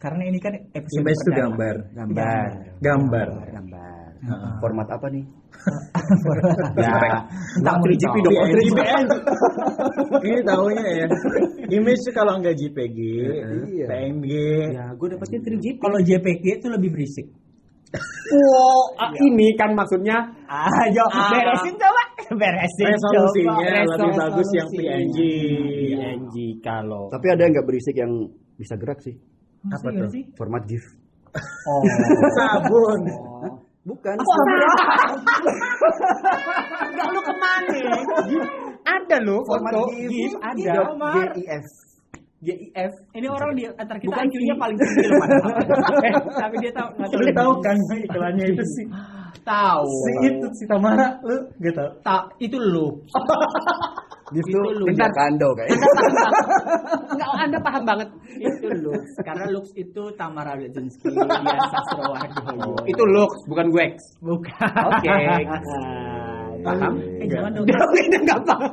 Karena ini kan episode Image itu gambar. Gambar. Gambar. Gambar. Heeh. Format apa nih? Ya, Entah mau 3GP tahu. dong. PNG. 3GP. Ini tahunya ya. Image itu kalau nggak JPG, Iya. PNG. Ya, gue dapetnya 3GP. Kalau JPG itu lebih berisik. Wow, ah, ini kan maksudnya Ayo, Ah. beresin coba. Beresin Resolusinya coba. lebih bagus yang. PNG. PNG kalau Tapi ada yang nggak berisik yang bisa gerak sih. Apa tuh? sih? Format GIF. Oh. Sabun. Bukan. Enggak lu ke mana? ada lo Format foto GIF. GIF ada. GIF. GIF Ini orang di antar kita Bukan IQ-nya paling tinggi loh. Eh, Tapi dia tahu nggak tahu. Lu tahu kan iklannya itu sih. Tahu. Si itu si Tamara lu gak tahu. Tak, itu lu. GIF Itu tuh lu. bentar kando kayaknya. Enggak, Anda paham banget. itu Lux. Karena Lux itu Tamara Lezinski, Dian Sastrowardoyo. Itu looks, bukan wax. bukan. Oke. Paham? Eh, jangan dong. Udah, udah enggak paham.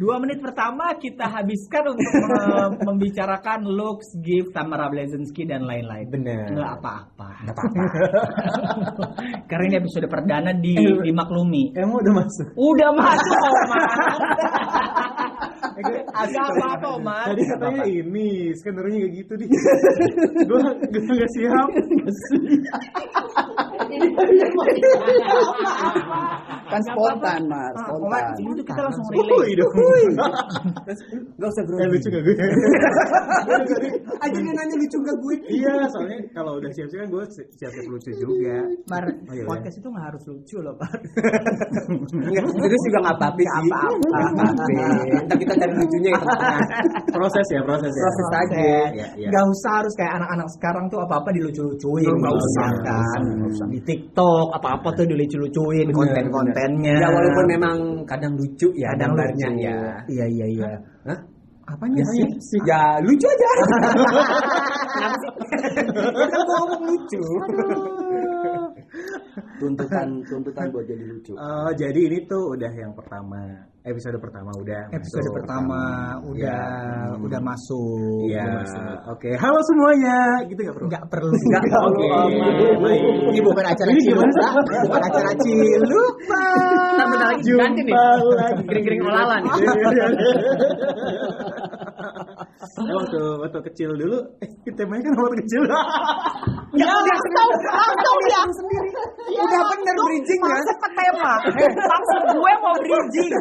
Dua menit pertama kita habiskan untuk me- membicarakan Lux, Gift, Tamara Blazinski dan lain-lain. Benar. Nggak apa-apa. Nggak apa-apa. Karena ini episode perdana di dimaklumi. Emang udah masuk. Udah masuk, Omar. Agak apa-apa, Omar. Tadi katanya ini, skenernya kayak gitu di. gua gua gak siap. Kan spontan, Mas. Ah, Spontan. ini tuh kita langsung Wuih relate. dong. Gak usah Eh grogi. lucu gak gue? Aja dia nanya lucu gak gue. Iya, soalnya kalau udah siap-siap kan gue siap-siap lucu juga. Mar, Oh, iya, podcast itu nggak harus lucu loh, Pak. Enggak, serius juga enggak apa-apa sih. Nggak apa-apa. Nggak kita cari lucunya itu. Proses ya, proses ya. Proses aja. Iya, iya. Gak usah harus kayak anak-anak sekarang tuh apa-apa dilucu-lucuin. Nggak Nggak usah, nggak kan. nggak. Di TikTok apa-apa tuh dilucu-lucuin Bener, konten-kontennya. Ya walaupun memang kadang lucu ya kadang gambarnya lucu. ya. Iya iya iya. Hah? Apanya Ya, sih? sih. ya lucu aja. Kenapa sih? Kan gua ngomong lucu. Tuntutan tuntutan buat jadi lucu. Oh, jadi ini tuh udah yang pertama. Episode pertama udah. Episode masuk. pertama udah Hmm. udah masuk. Iya. masuk. Oke, halo semuanya. Gitu gak perlu? Nggak perlu. Nggak Oke. perlu. Baik. Ini bukan acara Ini gimana? Bukan acara Cilupa. Bentar lagi Jumpa ganti nih. lagi. Gering-gering olala nih. Waktu waktu kecil dulu, eh, temanya kan waktu kecil. Ya udah tahu, tahu dia sendiri. Udah bener bridgingnya. Masuk ke tema. Eh, Maksud gue mau bridging.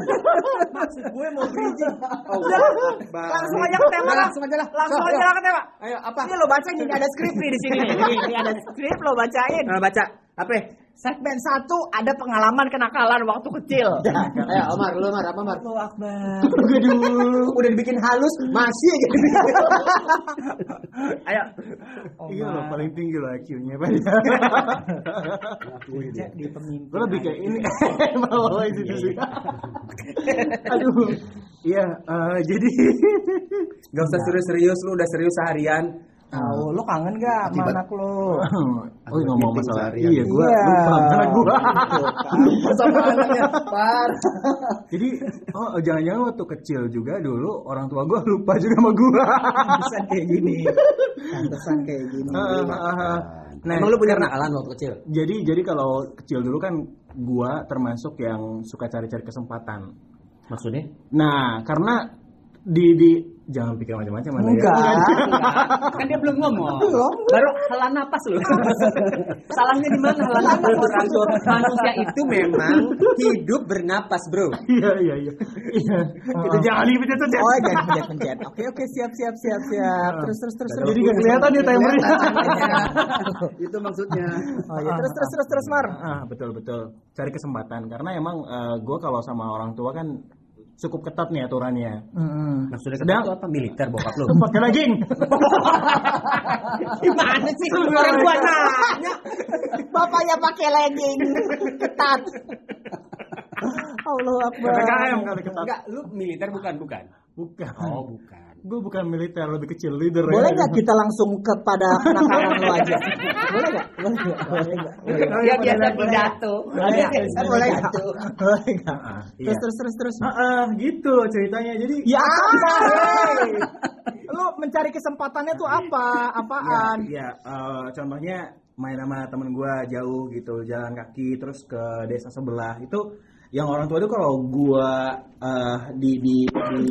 Maksud gue mau bridging. Udah, langsung aja ke tema Udah, lah. langsung aja lah. Langsung aja lah ke tema. Ayo apa? Ini lo bacain ini ada skrip nih di sini. Ini, ini ada skrip lo bacain. Nah, baca. Apa? Segmen satu ada pengalaman kenakalan waktu kecil. Ayo Omar, lu Omar, apa Omar? Allahu Akbar. Aduh, udah dibikin halus, masih aja. Ayo. Iya loh, paling tinggi loh IQ-nya. Jadi pemimpin. Gue lebih kayak ini. Bawa itu sih. Aduh. Iya, eh, jadi Gak usah serius-serius, lu udah serius seharian. Tahu, lo kangen gak sama Akibat- anak lo? Oh, ngomong masalah seharian. iya, gua Iya. lupa sama gua. Sama anaknya. Par. Jadi, oh jangan-jangan waktu kecil juga dulu orang tua gua lupa juga sama gua. Pantesan kayak gini. Pantesan kayak gini. Ah, ah, ah. Nah, Emang lu punya kenakalan waktu kecil? jadi jadi kalau kecil dulu kan gua termasuk yang suka cari-cari kesempatan. Maksudnya? Nah, karena di di jangan pikir macam-macam Anda ya. Enggak. Kan dia belum ngomong. Baru hela napas lu. Salahnya di mana hela napas orang tuh? Manusia itu memang hidup bernapas, Bro. Iya iya iya. Iya. Itu jangan dipencet tuh. Oh, jangan pencet-pencet. Oke, oke, siap, siap, siap, siap. Terus, terus, terus. terus. Jadi nggak kelihatan ya timernya. Itu maksudnya. Oh, ya. Terus, terus, terus, terus, Mar. Ah, betul betul. Cari kesempatan karena emang gue kalau sama orang tua kan cukup ketat nih aturannya. Hmm. Maksudnya Sedang- itu apa militer bokap lu? Pakai legging. Gimana sih? Orang gua nanya. Bapaknya pakai legging ketat. Allah Akbar. PPKM ketat. Enggak, lu militer bukan, bukan. Bukan. Oh, bukan. Gue bukan militer, lebih kecil leader. Boleh ya. nggak kita langsung kepada kenakalan lo aja? Boleh nggak? Boleh nggak? Boleh nggak? Boleh nggak? Dia biasa pidato. Boleh nggak? Boleh nggak? Boleh nggak? Ah, Terus, iya. terus, terus, terus. Ah, ah, gitu ceritanya. Jadi Ya apa? Lo lu mencari kesempatannya tuh apa? Apaan? Ya, eh, contohnya main sama temen gue jauh gitu, jalan kaki terus ke desa sebelah itu yang orang tua itu kalau gue eh, di di di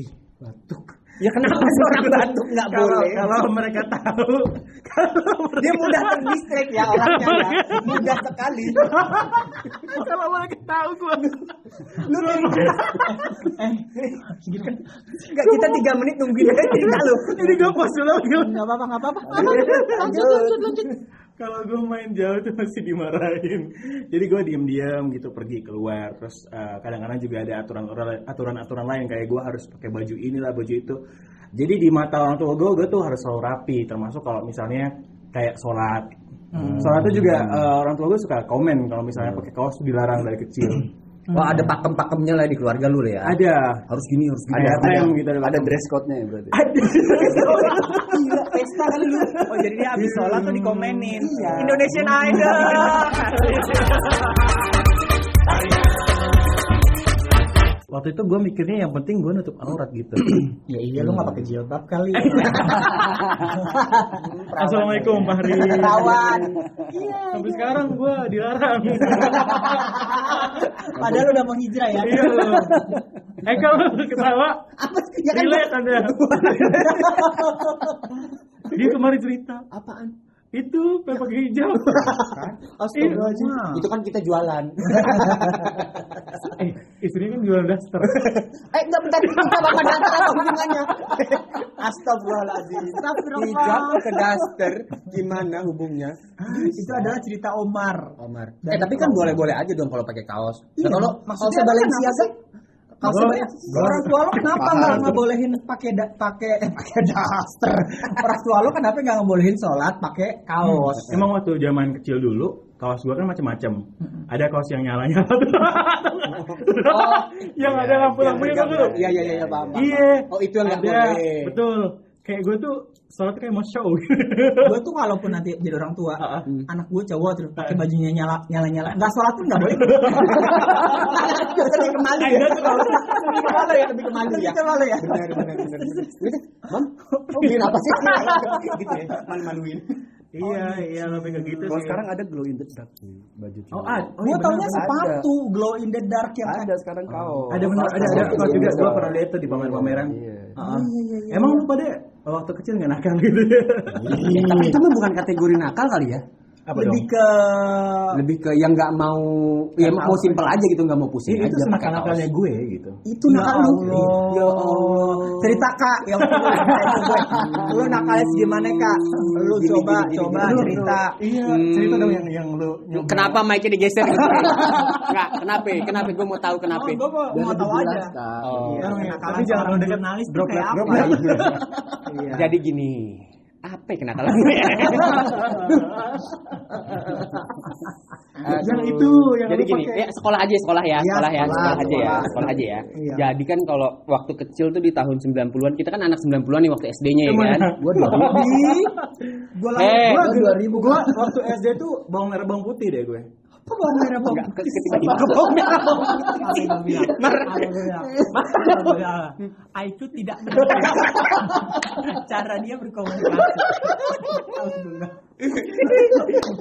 ih batuk. Ya kenapa sih orang batuk nggak boleh? kalau mereka tahu, kalau Dia mudah terdistract ya orangnya ya. Mudah sekali. kalau mereka tahu gue Lu Enggak kita tiga menit nungguin aja cerita lu. ini gue pas dulu Enggak apa-apa, enggak apa-apa. Kalau gue main jauh tuh masih dimarahin. Jadi gue diem-diem gitu pergi keluar. Terus eh, kadang-kadang juga ada aturan aturan-aturan lain. Kayak gue harus pakai baju inilah baju itu. Jadi di mata orang tua gue gue tuh harus selalu rapi. Termasuk kalau misalnya kayak sholat. Sholat tuh juga eh, orang tua gue suka komen kalau misalnya pakai kaos dilarang dari kecil Wah ada pakem-pakemnya lah di keluarga lu ya. ada Harus gini harus gini. ada tem gitu ada Ada dress code-nya ya berarti. Gila, pesta kali lu. Oh jadi dia habis sholat tuh dikomenin. Indonesian Idol. waktu itu gue mikirnya yang penting gue nutup aurat gitu ya iya lu nggak pakai jilbab kali. Assalamualaikum Pak Hari Perawan. sampai sekarang gue dilarang Padahal udah mau hijrah ya. iya loh eh kalau ketawa Ya kan relate anda dia kemarin cerita apaan? Itu pengen pakai hijab Astagfirullahaladzim. Iya. Itu kan kita jualan. eh istrinya kan jualan daster eh enggak bentar, kita bapak daster apa hubungannya? Astagfirullahaladzim. Astagfirullah. Hijab ke daster gimana hubungnya? Itu adalah cerita Omar. Omar. Eh tapi kan boleh-boleh aja dong kalau pakai kaos. Iya, Nah, kalau maksudnya kaosnya Balenciaga Maksudnya orang tua lo kenapa nggak ngebolehin pakai da- pakai eh, pakai daster? Orang tua lo kenapa nggak ngebolehin sholat pakai kaos? emang waktu zaman kecil dulu kaos gua kan macam-macam ada kaos yang nyala-nyala tuh yang ada lampu-lampunya kan dulu Iya iya iya paham. paham. iya Oh itu yang nggak boleh. betul kayak gue tuh sholat kayak mau show gue tuh walaupun nanti jadi orang tua, Ah, ah. anak gue cowok terus pakai bajunya nyala nyala nyala, nggak sholat pun nggak boleh. Lebih ke malu ya. Lebih ke malu ya, lebih ke malu ya. Itu malu ya. Benar benar benar. Gitu. Mam, oh, bikin apa sih? gitu ya, malu-maluin. iya iya lebih kayak gitu Kalau sih sekarang ada glow in the dark baju oh, cowok. ah, oh gue iya taunya benar. sepatu glow in the dark yang ada sekarang kaos. ada benar ada ada juga gue pernah lihat tuh di pameran-pameran Iya. Ah, ah. emang lu pada waktu kecil nggak nakal gitu Iya, Tapi itu bukan kategori nakal kali ya. Apa lebih dong ke Lebih ke yang nggak mau, ya mau simpel aja gitu nggak mau pusing Iya, itu aja pakai senakal-nakalnya kaos. gue gitu itu Ya nakal lu. Allah. Ya Allah. Cerita kak, yang lu nakalnya gimana kak? Lu Gini, coba gini, gini, coba gini. cerita. iya Hmm. cerita dong yang yang lu nyoba. Kenapa mic-nya digeser gitu? Enggak, kenapa? Kenapa? Gue mau tahu kenapa. Oh, gue mau, mau tahu aja. Kak. Oh. Iya, Tapi kenakalan jangan jurnalis tuh droplet, kayak apa? droplet. Iya. Jadi gini, apa ya kenakalan gue? yang itu yang Jadi gini, pakai. ya sekolah aja, sekolah ya, Iya, sekolah ya, sekolah, sekolah aja ya, sekolah. aja ya. Iya. Jadi kan kalau waktu kecil tuh di tahun 90-an, kita kan anak 90-an nih waktu SD-nya ya kan. Gua dua Gue Eh, Gua dua ribu gua waktu SD tuh bawang merah bawang putih deh gue. Kok bawang merah bawang Enggak, ketiba-tiba ke bawang merah, bawang. Aiku tidak cara dia berkomunikasi.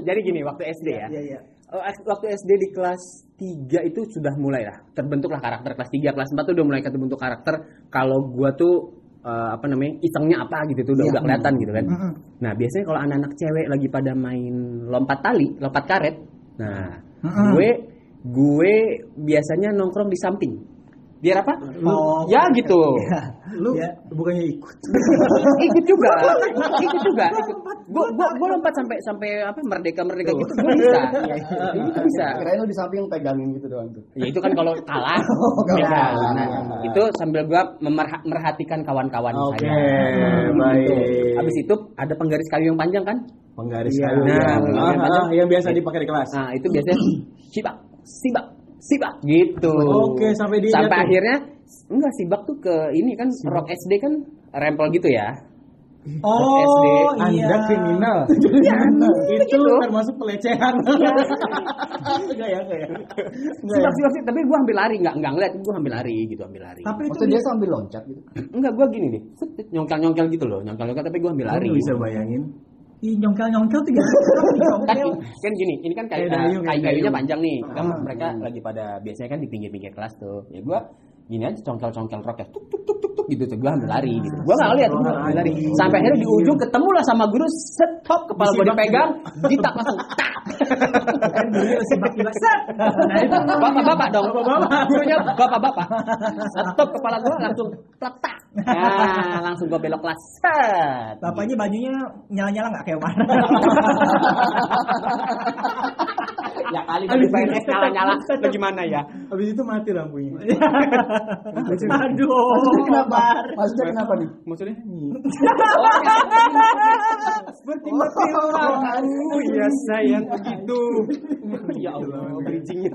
Jadi gini, waktu SD ya. Iya, iya. Oh, eks- waktu SD di kelas 3 itu sudah mulai lah terbentuklah karakter kelas 3 kelas 4 tuh udah mulai terbentuk karakter kalau gua tuh eh, apa namanya isengnya apa gitu tuh udah Iya. udah kelihatan gitu kan. Mm-mm. Nah, biasanya kalau anak-anak cewek lagi pada main lompat tali, lompat karet. Nah, Mm-mm. gue gue biasanya nongkrong di samping. Biar apa? Oh. ya gitu. Lu Ya. bukannya ikut. ikut juga, ikut juga. Gua, gua, gua lompat sampai sampai apa merdeka merdeka gitu, gue bisa. Itu bisa. Kirain lu di samping pegangin gitu doang tuh. Ya itu kan kalau kalah. kalau ya, kalah. nah, itu sambil gua memerha- merhatikan kawan-kawan Oke, saya. baik. Gitu. Habis itu ada penggaris kayu yang panjang kan? Penggaris Iya. kayu. Nah, Ah, penggaris ah, kayu. yang biasa dipakai di kelas. Nah, itu biasanya sibak, sibak, sibak gitu. Oke, sampai dia Sampai akhirnya enggak sibak tuh ke ini kan rock SD kan rempel gitu ya. Oh, SD. iya. Anda kriminal. itu termasuk pelecehan. Enggak ya, enggak ya. Enggak ya. Siap, siap, siap. Tapi gue ambil lari, nggak nggak ngeliat, gue ambil lari gitu, ambil lari. Tapi itu dia sambil loncat gitu. Enggak, gue gini nih, nyongkel-nyongkel gitu loh, nyongkel-nyongkel tapi gue ambil lari. Lu bisa bayangin. Ih, nyongkel-nyongkel tuh gimana? kan, kan gini, ini kan kayu, Kayak dayung, kayu kayunya panjang nih. Kan Ah, mereka iya. lagi pada biasanya kan di pinggir-pinggir kelas tuh. Ya gue gini aja congkel-congkel roknya tuk tuk tuk tuk tuk gitu tuh gue ambil lari gitu. Gue nggak lihat gue ambil lari. Sampai akhirnya di ujung ketemu lah sama guru stop kepala gue dipegang, ditak langsung tak. kan. Nah, itu Bapak-bapak dong. Bapak-bapak. Gurunya bapak-bapak. Stop kepala gue langsung pletak. Nah, langsung gue belok kelas. Bapaknya bajunya nyala-nyala nggak kayak Omar? ya kali di PNS nyala-nyala. Lu gimana ya? Habis itu mati lampunya. Aduh. Maksudnya kenapa? Maksudnya kenapa nih? Maksudnya? Seperti Oh iya sayang begitu. ya Allah, bridgingnya.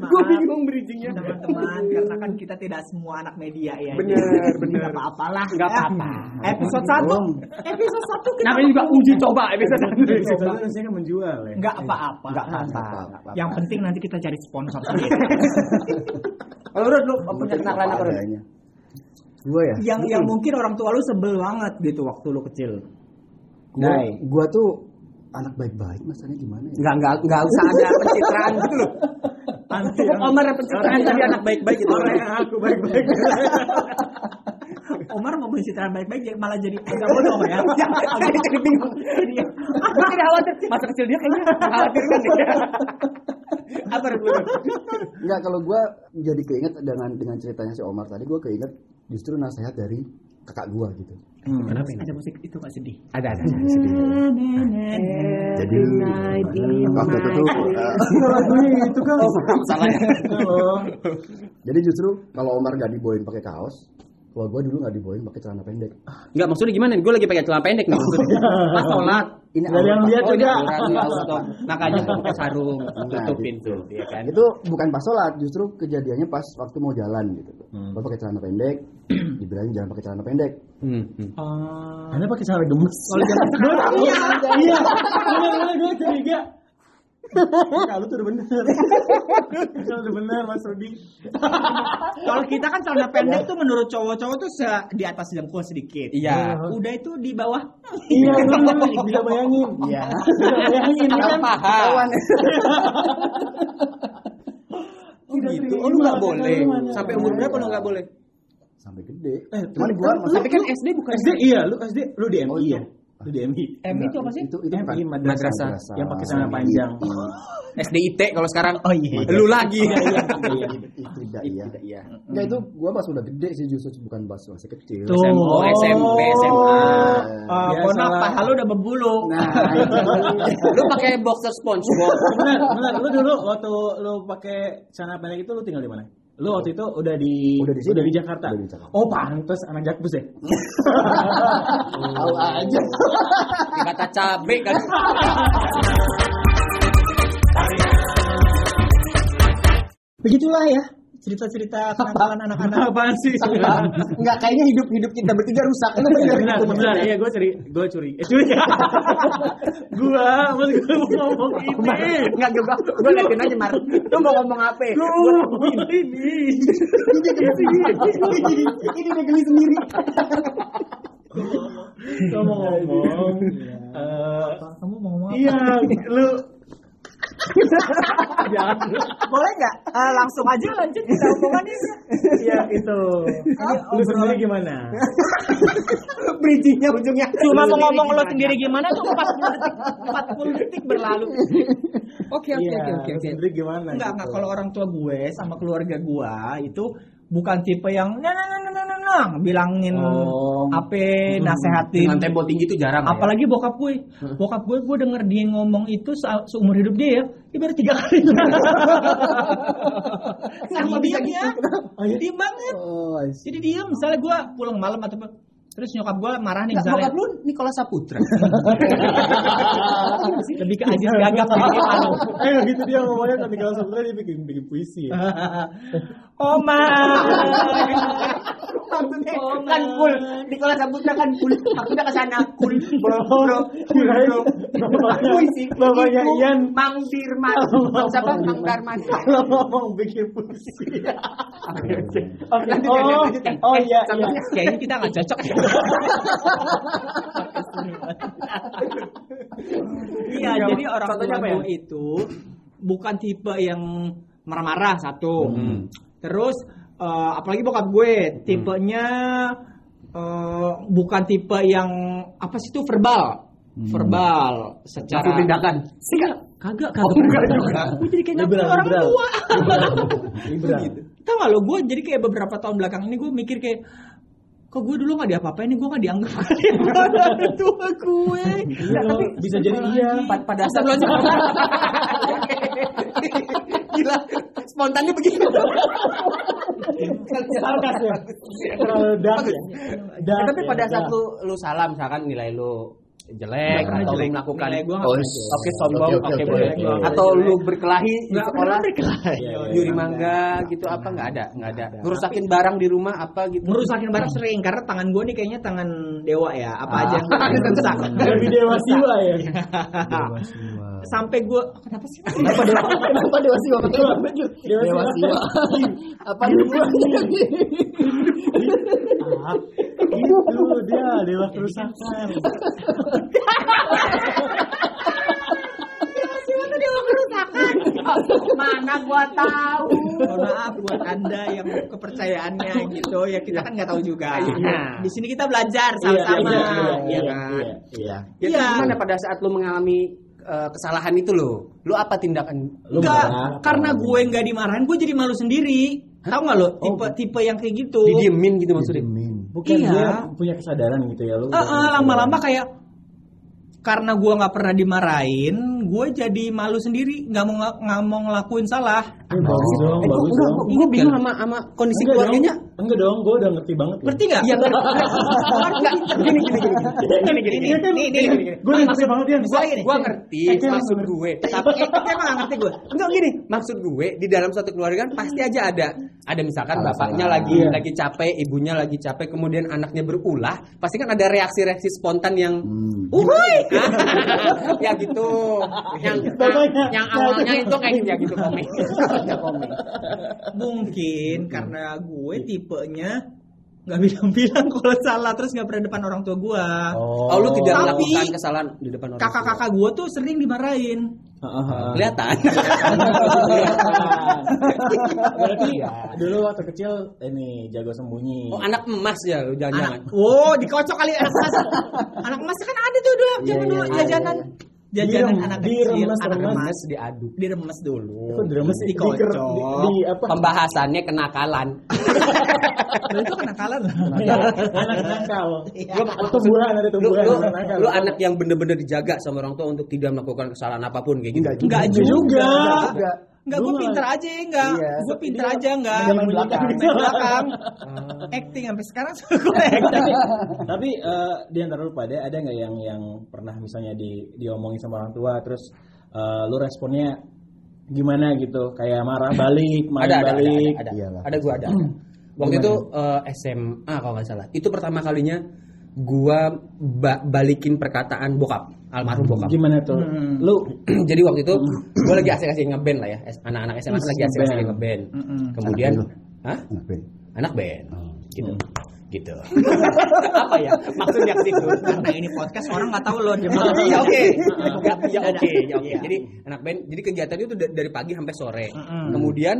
Gue bingung bridgingnya. teman-teman karena kan kita tidak semua anak media ya Bener, bener. nggak apa-apalah Nggak Ya. apa-apa. episode satu episode satu kita Namanya juga uji coba episode satu. Itu harusnya kan menjual ya. nggak apa-apa Nggak apa-apa. yang penting nanti kita cari sponsor sendiri Kalau udah lu punya kenalan apa. Gua ya. yang yang mungkin orang tua lu sebel banget gitu waktu lu kecil Gua, gua tuh anak baik-baik masalahnya gimana ya? Enggak, enggak, enggak usah ada pencitraan gitu loh. Anti Omar ada pencitraan tadi anak baik-baik gitu. Orang yang aku baik-baik. Omar mau pencitraan baik-baik jadi- malah jadi agak bodoh ya Ya, aku jadi bingung. Aku tidak khawatir. Masa kecil dia kayaknya mengkhawatirkan deh. Apa Rud, lu? Enggak, kalau gua jadi keinget dengan dengan ceritanya si Omar tadi, gua keinget justru nasihat dari kakak gua gitu. Kenapa ini? ada musik itu nggak sedih Ada, ada. Jadi waktu itu tuh eh, Lagunya itu kan. Oh, salah ya. Halo. jadi justru kalau Omar nggak dibolehin pakai kaos, kalau gua dulu nggak dibolehin pakai celana pendek. Enggak, maksudnya gimana? Gue lagi pakai celana pendek nih maksudnya. Pas sholat. Ini ada yang lihat juga. iya. Makanya gue pakai sarung, Nah, tutupin gitu. tuh, ya kan? Itu bukan pas sholat, justru kejadiannya pas waktu mau jalan gitu. Hmm. Gua pakai celana pendek, dibilangin jangan pakai celana pendek. Hmm, hmm. Anda pakai cara gemes. kalau sekarang Iya. Iya. Benar-benar gue curiga. Kalau tuh udah bener. Kalau udah bener Mas Rudi. kalau kita kan celana pendek tuh menurut cowok-cowok tuh se- di atas jempol sedikit Iya. udah itu di bawah Iya. Bisa bayangin. Iya. Bayangin ini kan. Paham. Oh gitu. Oh lu nggak boleh. Sampai umur berapa lu nggak boleh? Sampai gede. Eh, Cuman gua Tapi kan SD bukan SD iya, lu SD lu di Oh, MI itu. Lu di MI. MI itu apa sih? Itu itu MI madrasah madrasah. yang pakai celana panjang. SDIT kalau sekarang. Oh, iya. Lu lagi. Iya. Tidak iya. Tidak, iya. Enggak itu gua pas udah gede sih justru bukan pas masih kecil. Tuh. SMP, SMP, SMA. Uh, maaf, lah. paha lu udah berbulu. Nah, Lu pakai boxer SpongeBob. benar, benar. Lu dulu waktu lu pakai celana pendek itu lu tinggal di mana? Lu waktu itu udah di Udah di sini. Jakarta. Udah di Jakarta. Oh, pantes anak Jakpus ya? tahu aja. Kata cabe kan. Begitulah ya cerita-cerita kenakalan anak-anak. Apaan sih? Enggak kayaknya hidup hidup kita bertiga rusak. Itu benar. benar, benar. Iya, gue curi, gue curi. Eh, curi. gua, mas gue mau ngomong ini. Enggak juga. Gue liatin aja Mar. Lu mau ngomong apa? Gue mau ngomong ini. Ini udah geli sendiri. Ngomong-ngomong. eh, Kamu mau ngomong apa? Iya, lu. Jangan. Boleh nggak? Eh, langsung aja lanjut kita omongan ini. Iya, itu. Lu sendiri gimana? Bridgingnya ujungnya. Cuma mau ngomong lo sendiri gimana tuh 40 detik, 40 detik berlalu. Oke oke Iya, oke oke. lu oke. sendiri gimana? Enggak, gitu? enggak kalau orang tua gue sama keluarga gue itu bukan tipe yang nah nah nah nah nah, nah, bilangin Oh. apa nasehatin. Dengan tempo tinggi itu jarang. ya? apalagi bokap gue. Bokap gue gue denger dia ngomong itu se- seumur hidup dia ya dia baru tiga kali. Sama bisa diem ya? Diem banget. Oh, jadi diem. Misalnya gue pulang malam atau terus nyokap gue marah nih misalnya bokap lu Nikola Saputra. lebih ke Aziz Gagap gitu. Eh gitu dia ngomongnya kan kalau sebenarnya dia bikin bikin puisi ya. Oma maksudnya kan di kelas sebutnya kan cool maksudnya ke sana cool bro bro Puisi. bapaknya Ian. Mang Dirman Mang siapa Mang Darman Kalau ngomong bikin puisi. Oke, Oh, oh iya, Contohnya. iya. Kayaknya kita nggak cocok. Iya, Iya, jadi orang contohnya tua apa ya? itu bukan tipe yang marah-marah satu. Terus eh, apalagi bokap gue tipenya eh, bukan tipe yang apa sih itu verbal. Verbal secara Langsung tindakan Kagak, Oh, kagak. enggak juga. Gue jadi kayak Liberal, orang tua. Liberal. Tahu gak lo, gue jadi kayak beberapa tahun belakang ini gue mikir kayak kok gue dulu gak diapa-apain nih? Gue gak dianggap orang tua gue. Iya, tapi bisa jadi iya. Pa- pada saat gila spontannya begitu Sarkas ya. Terlalu dark ya. Tapi ya, pada saat lu lu salam misalkan nilai lu jelek pernah atau lu jelek. melakukan gua Oh, iya. oke sombong Oke, oke, oke, boleh oke, oke. atau lu berkelahi di sekolah berkelahi. Iya, iya. nyuri mangga gitu apa nggak ada nggak ada ngerusakin barang di rumah apa gitu Ngerusakin barang sering karena tangan gue nih kayaknya tangan dewa ya apa Ah. aja yang rusak Lebih dewa siwa ya. sampai gue kenapa sih Kenapa dewa? Kenapa dewa siwa? Dewa dewa siwa. siwa? Apa? Ah, itu dia dewa kerusakan. mana gua tahu Mohon maaf buat anda yang kepercayaannya gitu ya kita kan nggak tahu juga. Iya. Di sini kita belajar sama-sama, Iya, ya iya, kan. iya, iya. Ya, Iya. gimana pada saat lu mengalami eh, kesalahan itu lo? Lu apa tindakan? Lu Enggak, karena gue nggak dimarahin, gue jadi malu sendiri. Tahu nggak lo tipe tipe yang kayak gitu? Didiemin gitu maksudnya? Bukan Iya. dia punya kesadaran gitu ya lu. Eh, eh, lama-lama kayak karena gue nggak pernah dimarahin, gue jadi malu sendiri, nggak mau nggak nggak mau ngelakuin salah. Eh, bagus dong, gua, bagus gua, dong. gua bingung sama sama kondisi Enggak keluarganya. dong, enggak dong, gue udah ngerti banget. Ngerti nggak? Iya. Enggak, gini gini gini. Gini gini. Gini, gini. Gue ngerti banget. Gua gini. Gua ngerti maksud gue. Tapi emang nggak ngerti gue. Enggak gini, maksud gue di dalam suatu keluarga kan pasti aja ada ada misalkan bapaknya lagi Iya. lagi capek, ibunya lagi capek, kemudian anaknya berulah, pasti kan ada reaksi-reaksi spontan yang Hmm. Uhuy! ya gitu. Yang Bapaknya. yang awalnya itu kayak ya gitu komik. Ya komik. Mungkin karena gue tipenya nggak bilang-bilang kalau salah terus nggak pernah depan orang tua gue. Oh, lu tidak Tapi- melakukan kesalahan di depan orang. Kakak-kakak gue tuh sering dimarahin. Heeh, heeh. kelihatan. Berarti dulu waktu kecil ini jago sembunyi. Oh, anak emas ya lu jangan-jangan. Anak, oh dikocok kali anak emas. anak emas kan ada tuh dulu zaman Iya, dulu iya, jajanan. Direm- anak kecil, diremes, anak remes. emas Mas diaduk. diremes dulu. Itu diremes di, di, dikocok. di, di apa? Pembahasannya kenakalan. Nah, itu kenakalan. anak nakal. Iya. Lu- Tumbuhan ada lu, tumbuhan. lu, nakal. lu anak yang bener-bener dijaga sama orang tua untuk tidak melakukan kesalahan apa pun kayak gitu. Enggak Enggak juga. juga. Enggak. Enggak, gue Gua- pinter aja ya enggak. Iya. Gue pinter aja enggak. Main belakang. Main belakang. Acting sampai sekarang gue acting. Tapi eh, di antara lu pada ada nggak yang yang pernah misalnya di diomongin sama orang tua terus eh, lu responnya gimana gitu kayak marah balik main ada, ada, ada, balik ada, ada, Iyalah. ada gua ada. ada. Waktu itu eh, SMA kalau nggak salah. Itu pertama kalinya gua ba- balikin perkataan bokap, almarhum bokap. gimana tuh Hmm. lu Jadi waktu itu gua lagi asik-asik ngeband lah ya. Anak-anak SMA lagi asik-asik ngeband. Kemudian, Anak? Ngapain? Anak band. Oh. Gitu. Gitu. Apa ya? Maksudnya ke situ. Karena ini podcast orang nggak tahu loh dia Iya oke. Ya, oke, ya, oke. Jadi anak band, jadi kegiatannya itu da- dari pagi sampai sore. Mm-mm. Kemudian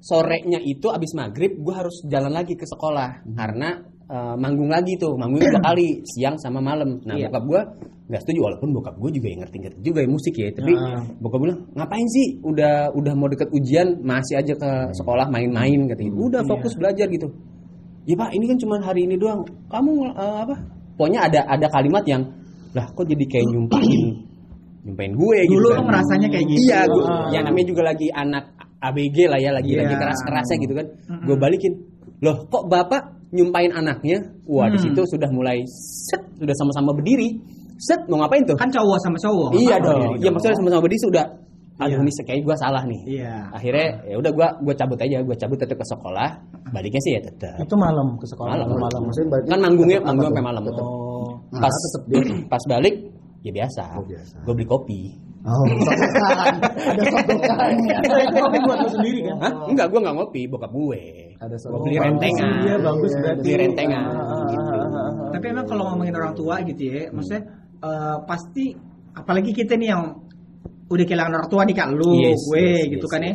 sorenya itu abis maghrib gue harus jalan lagi ke sekolah karena eh, manggung lagi tuh, manggung dua kali siang sama malam. Nah Iya. bokap gue nggak setuju walaupun bokap gue juga yang ngerti-ngerti juga ya musik ya, tapi Ah. bokap bilang ngapain sih udah udah mau deket ujian masih aja ke sekolah main-main katanya. Udah fokus belajar gitu. Ya pak ini kan cuma hari ini doang. Kamu eh, apa? Pokoknya ada ada kalimat yang lah kok jadi kayak nyumpahin nyumpahin gue gitu. Dulu kan. ngerasanya kayak gitu. Iya, gua, Ah. ya namanya juga lagi anak ABG lah ya, lagi Iya. lagi keras-kerasnya gitu kan. Gue balikin, loh kok bapak nyumpain anaknya? Wah di Hmm. situ sudah mulai set, sudah sama-sama berdiri. Set mau ngapain tuh? Kan cowok sama cowok. iya Apa dong. Ya cowok? maksudnya sama-sama berdiri sudah aduh Iya. ini kayak gue salah nih Iya. akhirnya ya udah gue gue cabut aja gue cabut tetap ke sekolah baliknya sih ya tetap Itu malam ke sekolah. Malam. malam. Maksudnya balik kan manggungnya manggung sampai tuh? malam Tetap. Oh. pas pas balik ya biasa, Oh, biasa. gue beli kopi Oh, sotokan. Ada sotokannya. Itu kopi buat lo sendiri kan? Hah? enggak gue nggak ngopi bokap gue Ada sotokan. beli rentengan Iya, bagus Iya, berarti. beli rentengan gitu. Tapi emang kalau ngomongin orang tua gitu ya, maksudnya eh, pasti apalagi kita nih yang udah kehilangan orang tua nih kak lu, Yes, gue yes, gitu yes, kan yes. ya.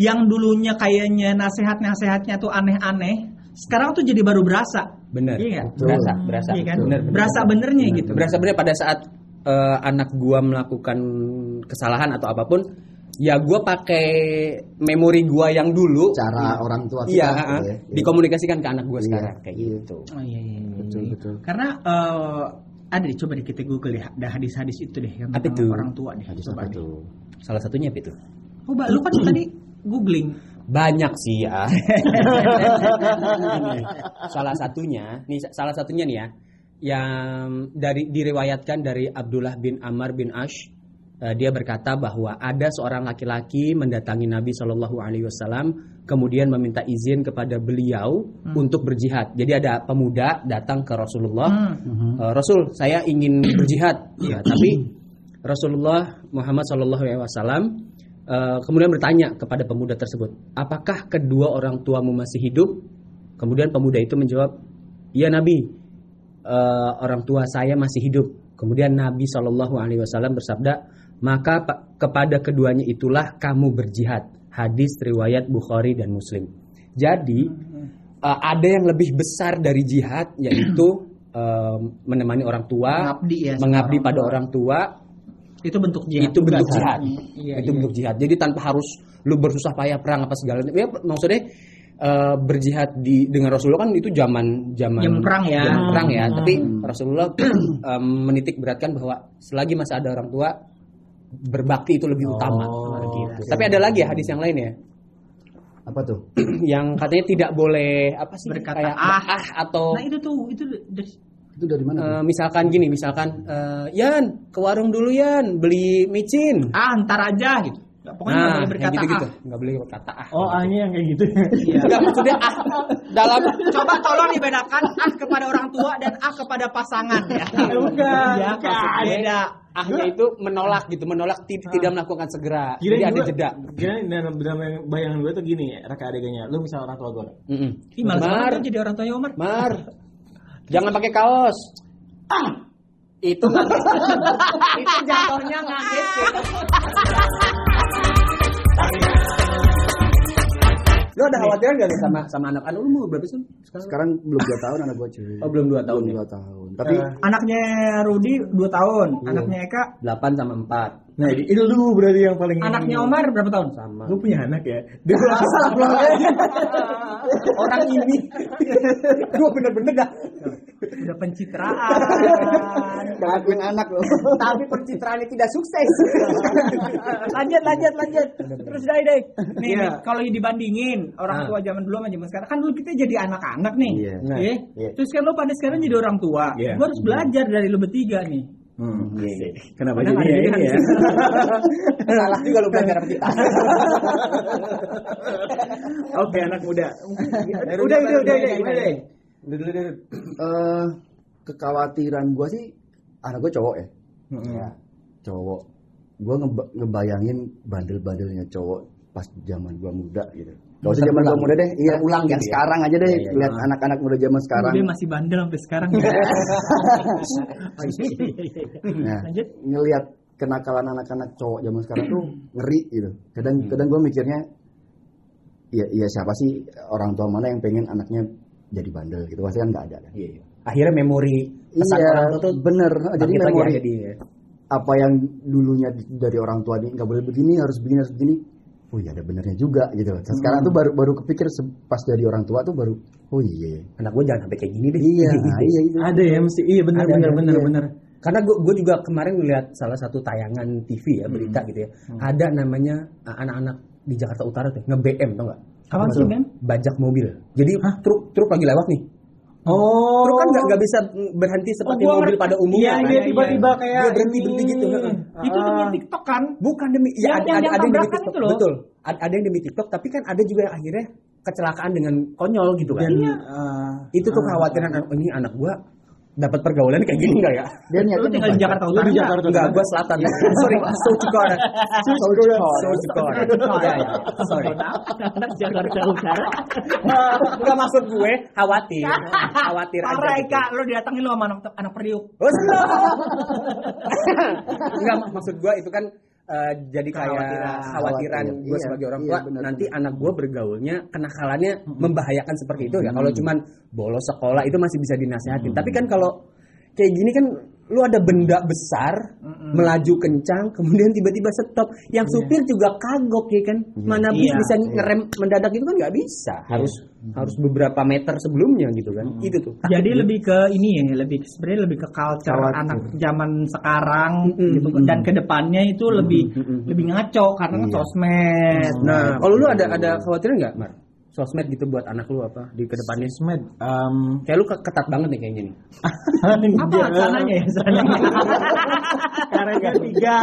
Yang dulunya kayaknya nasihat-nasihatnya tuh aneh-aneh, sekarang tuh jadi baru berasa. bener Iya berasa berasa Iya kan? bener, bener. Berasa benernya gitu. berasa bener pada saat eh, anak gua melakukan kesalahan atau apa pun ya gua pakai memori gua yang dulu Cara orang tua kita. iya gitu ah, ya. dikomunikasikan ke anak gua Iya, sekarang kayak iya. gitu Oh iya iya. iya. Betul, betul. Karena eh, ada deh coba deh kita google deh, ada hadis-hadis itu deh yang Apa tentang itu? orang tua deh. Hadis coba apa deh. tuh? salah satunya apa itu Oh, Mbak, lu kan tadi googling. banyak sih ya salah satunya nih salah satunya nih ya yang dari diriwayatkan dari Abdullah bin Amr bin Ash eh, dia berkata bahwa ada seorang laki-laki mendatangi Nabi Shallallahu Alaihi Wasallam kemudian meminta izin kepada beliau untuk berjihad. Jadi ada pemuda datang ke Rasulullah. Hmm. Eh, Rasul saya ingin berjihad. Ya tapi Rasulullah Muhammad Shallallahu Alaihi Wasallam eh, kemudian bertanya kepada pemuda tersebut apakah kedua orang tuamu masih hidup? Kemudian pemuda itu menjawab iya Nabi eh, orang tua saya masih hidup. Kemudian Nabi Shallallahu Alaihi Wasallam bersabda maka pa- kepada keduanya itulah kamu berjihad. Hadis riwayat Bukhari dan Muslim. Jadi eh, ada yang lebih besar dari jihad yaitu eh, menemani orang tua Mengabdi ya mengabdi orang pada tua. orang tua. Itu bentuk jihad. itu bentuk jihad. Iya, itu iya. bentuk jihad. Jadi tanpa harus lu bersusah payah perang apa segala ya maksudnya eh, berjihad di dengan Rasulullah kan itu zaman zaman Zaman perang ya. zaman perang ya Hmm. tapi Rasulullah em, menitik beratkan bahwa selagi masih ada orang tua berbakti itu lebih utama Oh, gitu. oke. tapi ada lagi ya hadis yang lain ya Apa tuh? yang katanya tidak boleh apa sih Berkata kayak ah. ah atau Nah, itu tuh itu dari- Itu dari mana? eh, misalkan gini misalkan eh, Yan ke warung dulu Yan beli micin ah ntar aja gitu. Ya, pokoknya nggak nah boleh yang berkata gitu-gitu ah. nggak boleh berkata ah Oh, A-nya yang kayak gitu. Iya. Enggak maksudnya ah dalam Coba tolong dibedakan ah kepada orang tua dan ah kepada pasangan ya. Bukan, Ya, bukan. maksudnya beda. ahnya itu menolak gitu, menolak ti- tidak melakukan segera. Kira Jadi ada jeda. Kira dalam dalam bayangan gue tuh gini, raka adegannya. Lu misal orang tua gue. Mm-mm. Ih, malas Mar, banget kan jadi orang tuanya Omar. Mar, jangan pakai kaos. Ah, itu itu jatuhnya ngaget. Lo ada khawatiran gak nih sama sama anak-anak lu mau berapa sih sekarang? Sekarang belum 2 tahun anak gue cuy. Oh belum dua tahun Belum ya? 2 tahun. Tapi Anaknya Rudi 2 tahun, Iya. anaknya Eka, 8 sama 4 Nah, itu lu berarti yang paling anaknya Omar berapa tahun? sama. Lu punya anak ya? Orang ini, gue bener-bener dah. Udah pencitraan. ngakuin anak loh. Tapi pencitraannya tidak sukses. lanjut lanjut lanjut terus deh deh nih, Iya. nih, kalau dibandingin orang Ah. tua zaman dulu sama zaman sekarang kan dulu kita jadi anak-anak nih Iya. Nah, Iya. iya. terus kan lo pada sekarang jadi orang tua Iya. Gua harus belajar dari lo bertiga nih Hmm. Iya. Kenapa Padahal jadi ya? Salah juga lu belajar sama kita. Oke, anak muda. udah udah udah udah udah Eh, kekhawatiran gue sih anak gue cowok ya. Hmm. Ya, cowok. Gue ngebayangin bandel-bandelnya cowok pas zaman gue muda gitu. Gak usah zaman muda deh, iya. Terulang yang gitu ya. sekarang aja deh, iya. lihat anak-anak muda zaman sekarang. dia masih bandel sampai sekarang Nah, lanjut ngelihat kenakalan anak-anak cowok zaman sekarang tuh ngeri gitu. Kadang Hmm. kadang gue mikirnya ya ya siapa sih orang tua mana yang pengen anaknya jadi bandel gitu pasti kan nggak ada kan. Iya. Akhirnya memori pesan Iya, orang tua tuh bener. Jadi memori ya dia. apa yang dulunya dari orang tua nih nggak boleh begini harus begini harus begini. Oh iya ada benernya juga gitu. Nah, Sekarang tuh baru baru kepikir pas dari orang tua tuh baru oh iya. Anak gue jangan sampai kayak gini deh. Iya, iya itu. Ada ya mesti. Iya benar Ada, benar ada, benar iya. benar. Karena gue gue juga kemarin ngeliat salah satu tayangan TV ya berita gitu ya. Ada namanya anak-anak di Jakarta Utara tuh nge BM tau nggak? Apa sih Ben Bajak mobil. Jadi truk truk lagi lewat nih. Oh. Truk kan nggak nggak bisa berhenti seperti gua mobil pada umumnya. Iya, kan? iya, tiba-tiba kayak Dia berhenti berhenti gitu. heeh. Itu demi Ah. TikTok kan? Bukan demi ya Yang- ada, yang ada, dia yang demi TikTok itu loh. betul. Ada, ada yang demi TikTok tapi kan ada juga yang akhirnya kecelakaan dengan konyol gitu kan. Dan Iya. eh, Itu tuh kekhawatiran oh, ini anak gua dapat pergaulan kayak gini enggak ya? Dia niatnya tinggal di. Jakarta Lu Utara. di? Jakarta Enggak, gua selatan. Sorry. Sojikora. Ya, ya. Sorry. Jakarta Utara. Enggak maksud gue khawatir. Khawatir aja. Parah gitu. Eka, lu datangin lu sama anak, anak periuk. Oh. Enggak mak- maksud gua itu kan eh, jadi kayak khawatiran Khawatir. gue Iya, sebagai orang iya, tua benar, nanti benar. anak gue bergaulnya kenakalannya membahayakan seperti itu ya. Kalau cuman bolos sekolah itu masih bisa dinasehatin. Tapi kan kalau kayak gini kan lu ada benda besar melaju kencang kemudian tiba-tiba stop. Yang supir juga kagok ya kan? Mana bis Iya. bisa ngerem mendadak itu kan nggak bisa. Harus harus beberapa meter sebelumnya gitu kan? Itu tuh. Jadi lebih ke ini ya, lebih sebenarnya lebih ke culture Khawatir. anak zaman sekarang Mm-mm. gitu. Dan ke depannya itu lebih lebih ngaco karena Iya. sosmed. Nah, kalau lu ada ada khawatiran nggak, Mar? Sosmed gitu buat anak lu apa di ke depannya? Sosmed, em, Kayak lu ke- ketat banget nih kayaknya nih. Apa sananya ya? Karena tiga.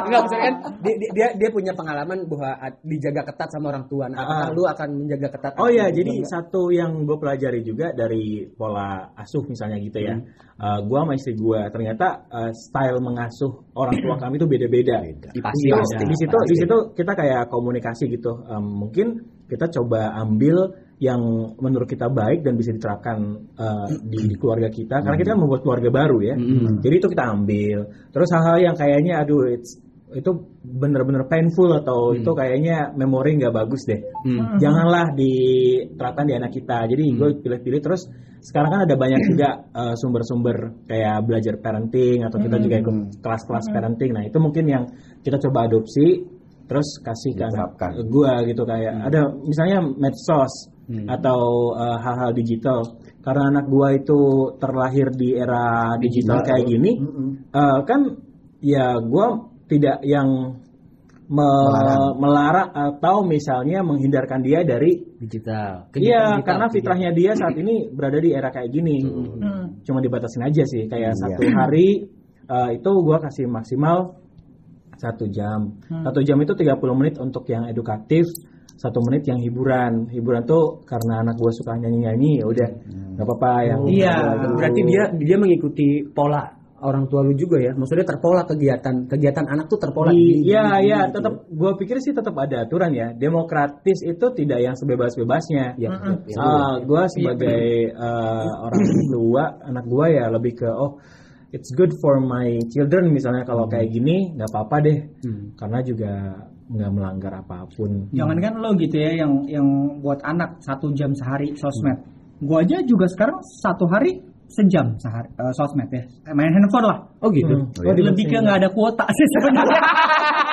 Enggak, maksudnya kan dia, dia- dia punya pengalaman bahwa dijaga ketat sama orang tua. Nah, apakah Ah. lu akan menjaga ketat? Oh ya, lu jadi juga? satu yang gue pelajari juga dari pola asuh misalnya gitu ya. Hmm. Eh, gua sama istri gue ternyata eh, style mengasuh orang tua kami itu beda-beda. Pasti, Di- pasti, Di situ, pasti. di situ kita kayak komunikasi gitu. Em, mungkin kita coba ambil yang menurut kita baik dan bisa diterapkan eh, di, di keluarga kita. Karena kita kan membuat keluarga baru ya. Hmm. Jadi itu kita ambil. Terus hal-hal yang kayaknya aduh it's- itu bener-bener painful atau itu kayaknya memori nggak bagus deh. Hmm. Janganlah diterapkan di anak kita. Jadi gue pilih-pilih terus sekarang kan ada banyak juga eh, sumber-sumber kayak belajar parenting atau kita juga ikut kelas-kelas parenting. Nah itu mungkin yang kita coba adopsi terus kasih ke gue gitu kayak ada misalnya medsos Hmm. atau eh, hal-hal digital. Karena anak gua itu terlahir di era digital kayak gini, eh, kan ya gua tidak yang me- Melarang. melarang atau misalnya menghindarkan dia dari digital. Iya, karena fitrahnya dia saat ini berada di era kayak gini. Hmm. Cuma dibatasin aja sih, kayak Iya. satu hari eh, itu gua kasih maksimal satu jam. Satu jam itu 30 menit untuk yang edukatif, satu menit yang hiburan. Hiburan tuh karena anak gua suka nyanyi-nyanyi, ya udah nggak apa-apa yang Iya. Berarti dia dia mengikuti pola orang tua lu juga ya. Maksudnya terpola kegiatan kegiatan anak tuh terpola. Iya, gini, iya, gini, tetap gua pikir sih tetap ada aturan ya. Demokratis itu tidak yang sebebas-bebasnya. gitu. Ya, betul. Ah, gua sebagai eh, orang tua, anak gua ya lebih ke oh it's good for my children misalnya kalau kayak gini nggak apa-apa deh. Hmm. Karena juga nggak melanggar apa pun. Jangan kan lo gitu ya yang yang buat anak satu jam sehari sosmed. Gua aja juga sekarang satu hari sejam sehari eh, sosmed ya. Eh, Main handphone lah. Oh gitu. Hmm. Oh, lebih ke nggak ada kuota sih sebenarnya.